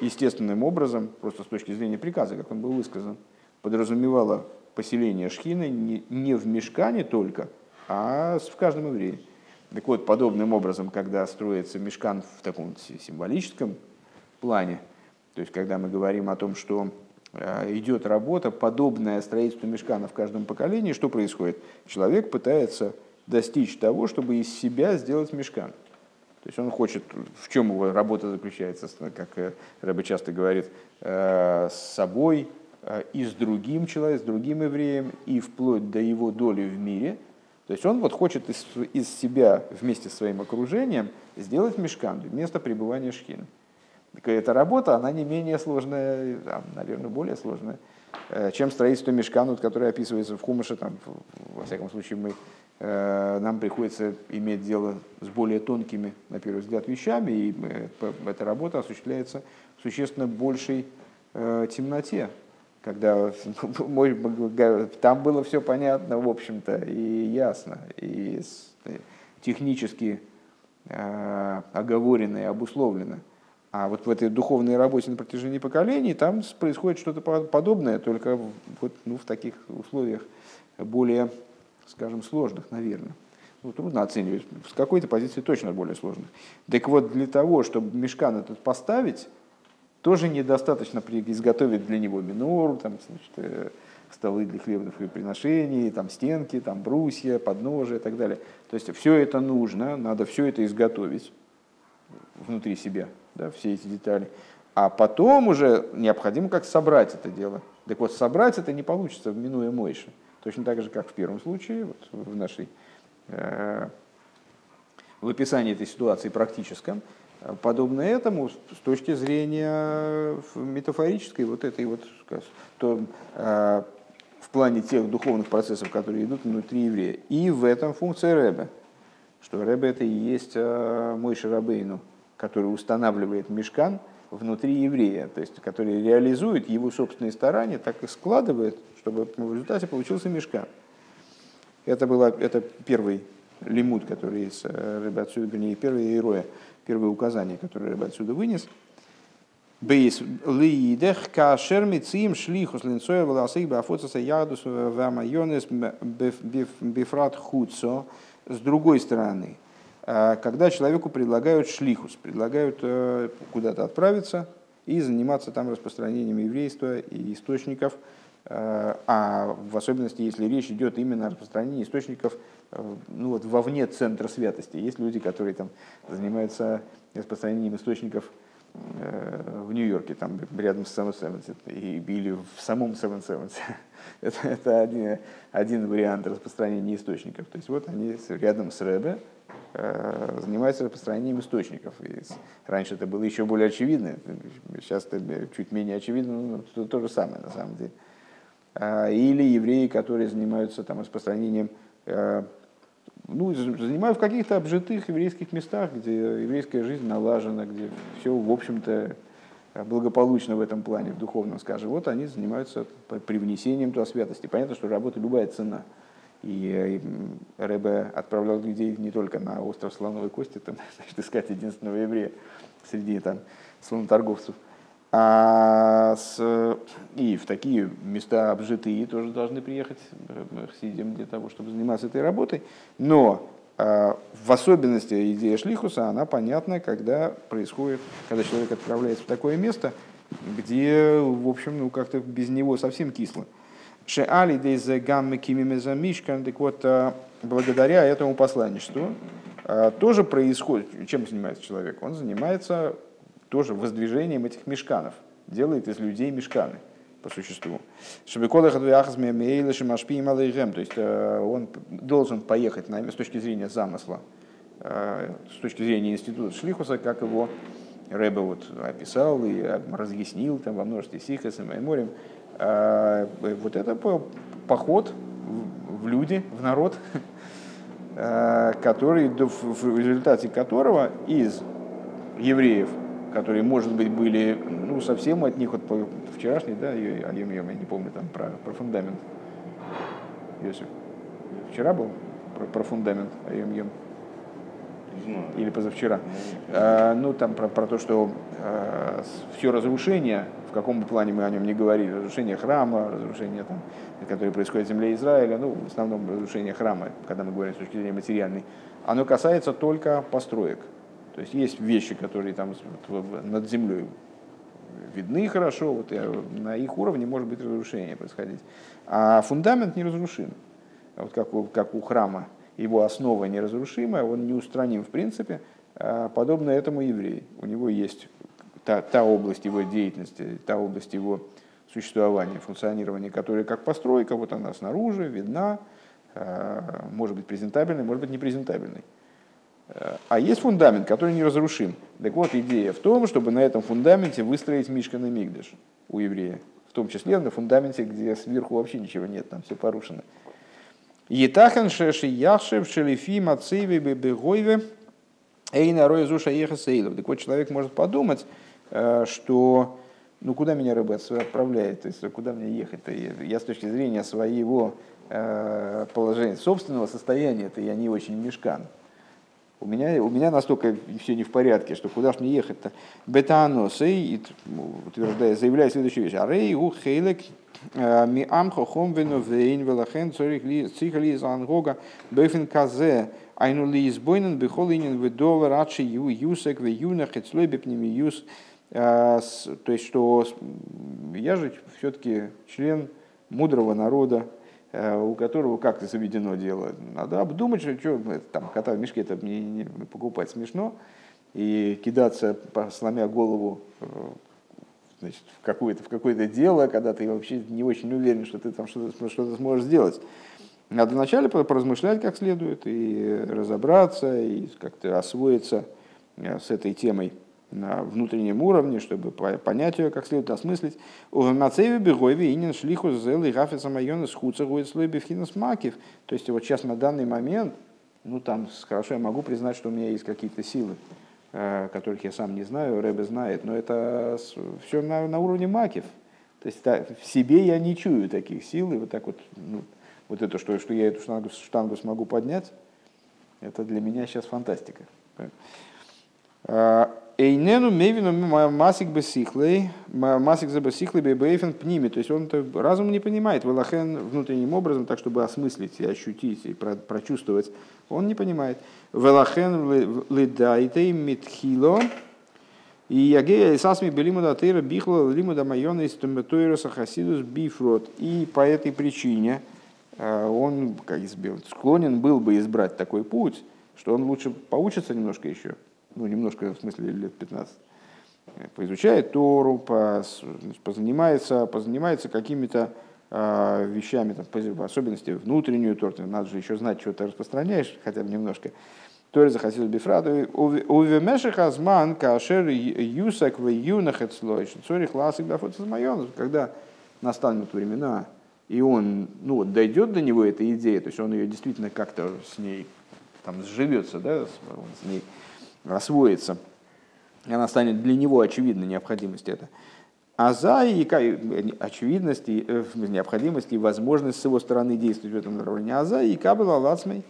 естественным образом, просто с точки зрения приказа, как он был высказан, подразумевало поселение шхины не в мешкане только, а в каждом еврее. Так вот, подобным образом, когда строится мешкан в таком символическом плане, то есть когда мы говорим о том, что идет работа, подобная строительству мешкана в каждом поколении, что происходит? Человек пытается достичь того, чтобы из себя сделать мешкан. То есть он хочет, в чем его работа заключается, как э, Рэбе часто говорит, э, с собой и с другим человеком, с другим евреем, и вплоть до его доли в мире – то есть он вот хочет из, из себя вместе с своим окружением сделать мешкан, место пребывания шхины. Эта работа, она не менее сложная, а, наверное, более сложная, э, чем строительство мешкана, которое описывается в Хумаше. Там, во всяком случае, мы, э, нам приходится иметь дело с более тонкими, на первый взгляд, вещами, и э, эта работа осуществляется в существенно большей темноте, когда *laughs* там было все понятно, в общем-то, и ясно, и технически оговорено и обусловлено. А вот в этой духовной работе на протяжении поколений там происходит что-то подобное, только вот, ну, в таких условиях более, скажем, сложных, наверное. Ну, трудно оценивать. С какой-то позиции точно более сложных. Так вот, для того, чтобы мешкан этот поставить, тоже недостаточно изготовить для него минор, там, значит, э, столы для хлебных приношений, там, стенки, там, брусья, подножия и так далее. То есть все это нужно, надо все это изготовить внутри себя, да, все эти детали. А потом уже необходимо как собрать это дело. Так вот, собрать это не получится, минуя Мойши. Точно так же, как в первом случае, вот в нашей э, в описании этой ситуации практическом, подобно этому с точки зрения метафорической, вот этой вот, то, э, в плане тех духовных процессов, которые идут внутри еврея. И в этом функция Рэбе, что Рэбе это и есть э, мой Шарабейну, который устанавливает мешкан внутри еврея, то есть который реализует его собственные старания, так и складывает, чтобы в результате получился мешкан. Это, было, это первый лимут, который из э, Рэбе отсюда, вернее, первый иероя первое указание, которое я отсюда вынес. Бейс лиидех кашер мициим шлихус линцоя волосых бафоцаса ядус вамайонес бифрат хуцо. С другой стороны, когда человеку предлагают шлихус, предлагают э, куда-то отправиться и заниматься там распространением еврейства и источников, э, а в особенности, если речь идет именно о распространении источников Э, ну вот вовне центра святости. Есть люди, которые там занимаются распространением источников в Нью-Йорке, там рядом с Seven Sevens, или в самом Seven Sevens. *laughs* это это один, один вариант распространения источников. То есть вот они рядом с Рэбе э, занимаются распространением источников. И раньше это было еще более очевидно, сейчас это чуть менее очевидно, но это то же самое на самом деле. А, или евреи, которые занимаются там, распространением Э, ну, занимаю в каких-то обжитых еврейских местах, где еврейская жизнь налажена, где все, в общем-то, благополучно в этом плане, в духовном, скажем. Вот они занимаются привнесением туда святости. Понятно, что работа любая цена. И э, Рэбе отправлял людей не только на остров Слоновой Кости, там, *laughs* значит, искать единственного еврея среди там, слоноторговцев, а с, и в такие места обжитые тоже должны приехать хсидим для того, чтобы заниматься этой работой. Но в особенности идея шлихуса, она понятна, когда происходит, когда человек отправляется в такое место, где, в общем, ну как-то без него совсем кисло. Шеали дейзе гаммы кимимезамишкан, так вот, а, благодаря этому посланничеству а, тоже происходит, чем занимается человек? Он занимается тоже воздвижением этих мешканов, делает из людей мешканы по существу. То есть э, он должен поехать на, с точки зрения замысла, э, с точки зрения института Шлихуса, как его Рэбе вот описал и разъяснил там во множестве сихас и майморем. Э, вот это поход в люди, в народ, *laughs* который, в результате которого из евреев которые, может быть, были ну, совсем от них, вот вчерашний, да, Айом Йом, я не помню там про, про фундамент. Йосиф. Вчера был про, про фундамент Айом Йом. или позавчера. Э, ну, там про, про то, что э, все разрушение, каком бы плане мы о нем не говорили, разрушение храма, разрушение, там, которое происходит в земле Израиля, ну, в основном разрушение храма, когда мы говорим с точки зрения материальной, оно касается только построек. То есть есть вещи, которые там над землей видны хорошо, вот на их уровне может быть разрушение происходить. А фундамент неразрушим. Вот как у, как у храма его основа неразрушимая, он неустраним в принципе, а подобно этому еврей. У него есть та, та область его деятельности, та область его существования, функционирования, которая как постройка, вот она снаружи, видна, а, может быть презентабельной, может быть непрезентабельной. А есть фундамент, который неразрушим. Так вот, идея в том, чтобы на этом фундаменте выстроить Мишкан и Мигдаш у еврея. В том числе на фундаменте, где сверху вообще ничего нет, там все порушено. Етахан шеши яхшев шелифи мацеви бегойве эйна роезуша ехасейлов. Так вот, человек может подумать, что ну куда меня рыба отправляет, то есть куда мне ехать-то? Я с точки зрения своего э, положения, собственного состояния, это я не очень мешкан. У меня, у меня настолько все не в порядке, что куда ж мне ехать-то? Бетаносы, утверждая, заявляет следующую вещь. Арей у хейлек Э, ми амхо хом вену вейн велахен цорих ли цих ли зангога бефин казе айну ли избойнен бихол инин ведовер ачи ю юсек ве юнах эцлой бепними юс э, то есть что я же все-таки член мудрого народа, э, у которого как-то заведено дело. Надо обдумать, что, что там кота в мешке это мне не покупать смешно и кидаться, сломя голову значит, в какое-то в какое дело, когда ты вообще не очень уверен, что ты там что-то что сможешь сделать. Надо вначале поразмышлять как следует и разобраться, и как-то освоиться э, с этой темой на внутреннем уровне, чтобы понять ее как следует, осмыслить. У Мацеви Бегойви инин шлиху зел и гафица майона схуца гует слой бифхинас макив. То есть вот сейчас на данный момент, ну там хорошо я могу признать, что у меня есть какие-то силы, Э, которых я сам не знаю, Рэбе знает, но это все на, на уровне макив. То есть да, в себе я не чую таких сил, и вот так вот, ну, вот это, что, что я эту штангу, штангу смогу поднять, это для меня сейчас фантастика. Эйнену мевину масик бесихлей, масик за бесихлей бейбейфен пними. То есть он это разум не понимает, велахен внутренним образом, так чтобы осмыслить и ощутить и прочувствовать, он не понимает. Велахен лидайтей митхило, и ягея сасми белимуда тейра бихла лимуда майона из томатойроса хасидус бифрот. И по этой причине э, он как склонен был бы избрать такой путь, что он лучше поучится немножко еще, ну, немножко, в смысле, лет 15, поизучает Тору, позанимается, позанимается какими-то э, вещами, там, по особенности внутреннюю Тору, надо же еще знать, что ты распространяешь, хотя бы немножко. Торе захотел бифраду. Увемеших азман кашер юсак в юнах эцлой, цорих ласик дафот когда настанут времена, и он ну, вот, дойдет до него эта идея, то есть он ее действительно как-то с ней там сживется, да, с ней освоится, она станет для него очевидной необходимость это. А за и очевидность, и, э, необходимость и возможность с его стороны действовать в этом направлении. А за и кабела лацмей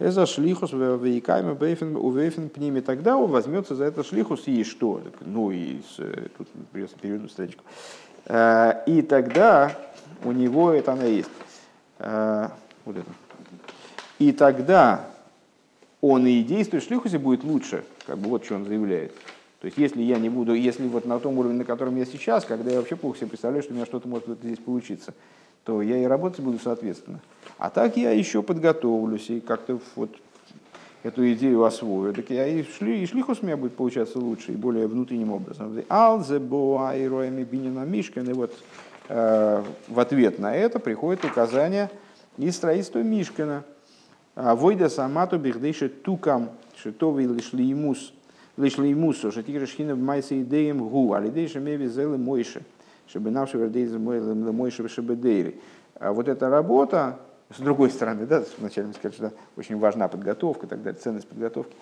это шлихус вейкайма бейфен увейфен пними. Тогда он возьмется за это шлихус и что? Ну и с, э, тут придется переведу страничку. Э, и тогда у него это она есть. Вот это. И тогда он и действует в шлихусе будет лучше. Как бы вот что он заявляет. То есть, если я не буду, если вот на том уровне, на котором я сейчас, когда я вообще плохо себе представляю, что у меня что-то может здесь получиться, то я и работать буду соответственно. А так я еще подготовлюсь и как-то вот эту идею освою, так я и, шли, и шлихус у меня будет получаться лучше и более внутренним образом. Алзебо айроями бинина мишкин. И вот э, в ответ на это приходит указание из строительства Мишкина – Войда самату бихдейши тукам шитовый лишь лимус лишь лимусу шатикра шхина в майсе идеям гу, а лидейши меви зелы мойши, чтобы наши вердейзы мойши вешебедейри. А вот эта работа, с другой стороны, да, вначале мы сказали, что очень важна подготовка и так далее, ценность подготовки.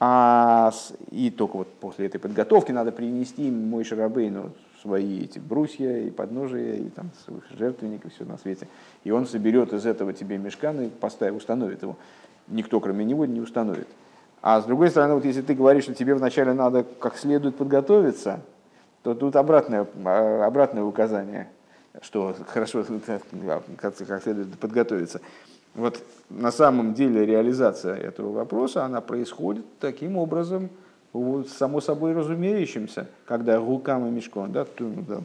А, и только вот после этой подготовки надо принести мой шарабейну свои эти брусья и подножия, и там жертвенник, и все на свете. И он соберет из этого тебе мешкан и поставит, установит его. Никто, кроме него, не установит. А с другой стороны, вот если ты говоришь, что тебе вначале надо как следует подготовиться, то тут обратное, а, обратное указание, что хорошо *laughs* как, следует подготовиться. Вот на самом деле реализация этого вопроса, она происходит таким образом, само собой разумеющимся, когда рукам и мешком, да,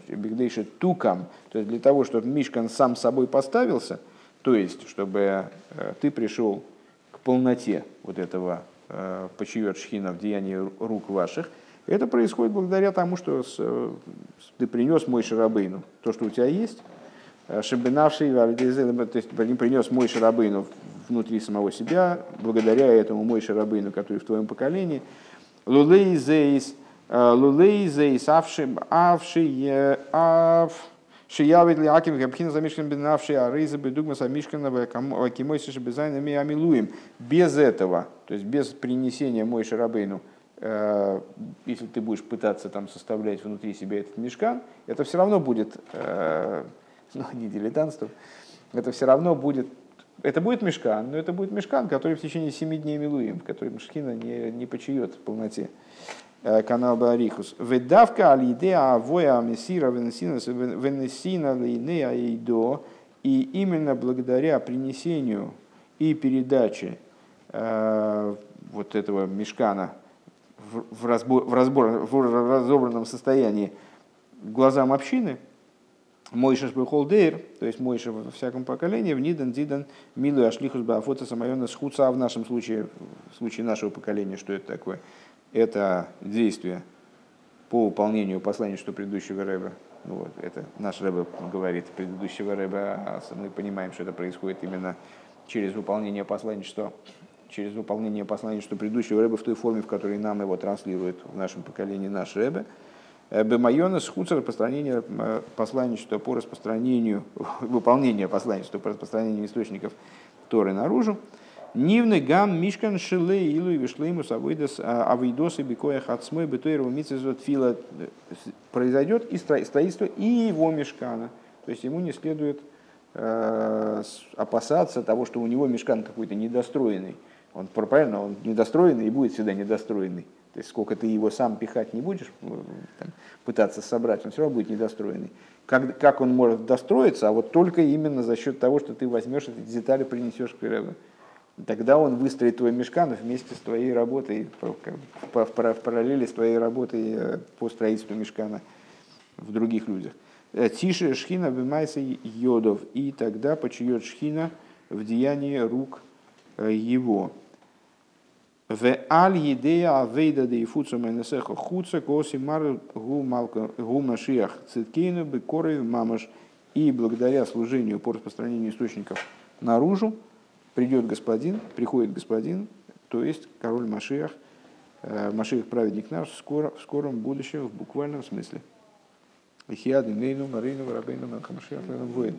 бигдейши тукам, то есть для того, чтобы мишкан сам собой поставился, то есть, чтобы э, ты пришел к полноте вот этого Э, почиет шхина в деянии рук ваших, это происходит благодаря тому, что с, ты принес мой шарабейну, то, что у тебя есть, э, шабинавший, то есть принес мой шарабейну внутри самого себя, благодаря этому мой шарабейну, который в твоем поколении, лулей зейс, э, лулей зейс, авши, авши, ав, Шиявит ли Аким Габхина замешкан бенавший Арейза Бедугма Самишкана Вакимойси Шабизайна Амилуем. Без этого, то есть без принесения мой Шарабейну, э, если ты будешь пытаться там составлять внутри себя этот мешкан, это все равно будет, э, *laughs* ну не дилетантство, это все равно будет, это будет мешкан, но это будет мешкан, который в течение семи дней милуем, который Мешкина не, не почует в полноте. Э, канал Барихус. Ведавка алидея авоя мессира венесина линея идо. И именно благодаря принесению и передаче э, вот этого мешкана в, в, разбор, в, разбор, в разобранном состоянии глазам общины, Мойша Шбехолдейр, то есть Мойша во всяком поколении, в Нидан, Дидан, Милу Ашлихус Баафота Самайона Схуца, а в нашем случае, в случае нашего поколения, что это такое? это действие по выполнению послания, что предыдущего Рэба, ну вот, это наш Рэба говорит предыдущего Рэба, а мы понимаем, что это происходит именно через выполнение послания, что через выполнение послания, что предыдущего Рэба в той форме, в которой нам его транслирует в нашем поколении наш Рэбе. Э, Бемайона схудца распространение э, послания, что по распространению, *laughs* выполнение послания, что по распространению источников Торы наружу. Нивны гам мишкан шиле илу и вишлеймус авойдас а, авойдос и бикоя хацмой бетойрова митцезот фила произойдет и строительство и его мешкана. То есть ему не следует э, опасаться того, что у него мешкан какой-то недостроенный. Он правильно, он недостроенный и будет всегда недостроенный. То есть сколько ты его сам пихать не будешь, э, там, пытаться собрать, он все равно будет недостроенный. Как, как он может достроиться, а вот только именно за счет того, что ты возьмешь эти детали, принесешь к Рэбе тогда он выстроит твой мешкан вместе с твоей работой, в параллели с твоей работой э, по строительству мешкана в других людях. Э, Тише шхина бимайса йодов, и тогда почует шхина в деянии рук его. В аль едея авейда де ифуца менесеха хуца коси мар гу машиях циткейну бекоры мамаш. И благодаря служению по распространению источников наружу, придет господин, приходит господин, то есть король Машиах, э, Машиах праведник наш скоро, в скором будущем, в буквальном смысле. Ихиады, Нейну, Марину, Рабейну, Мелхамашиах, воин.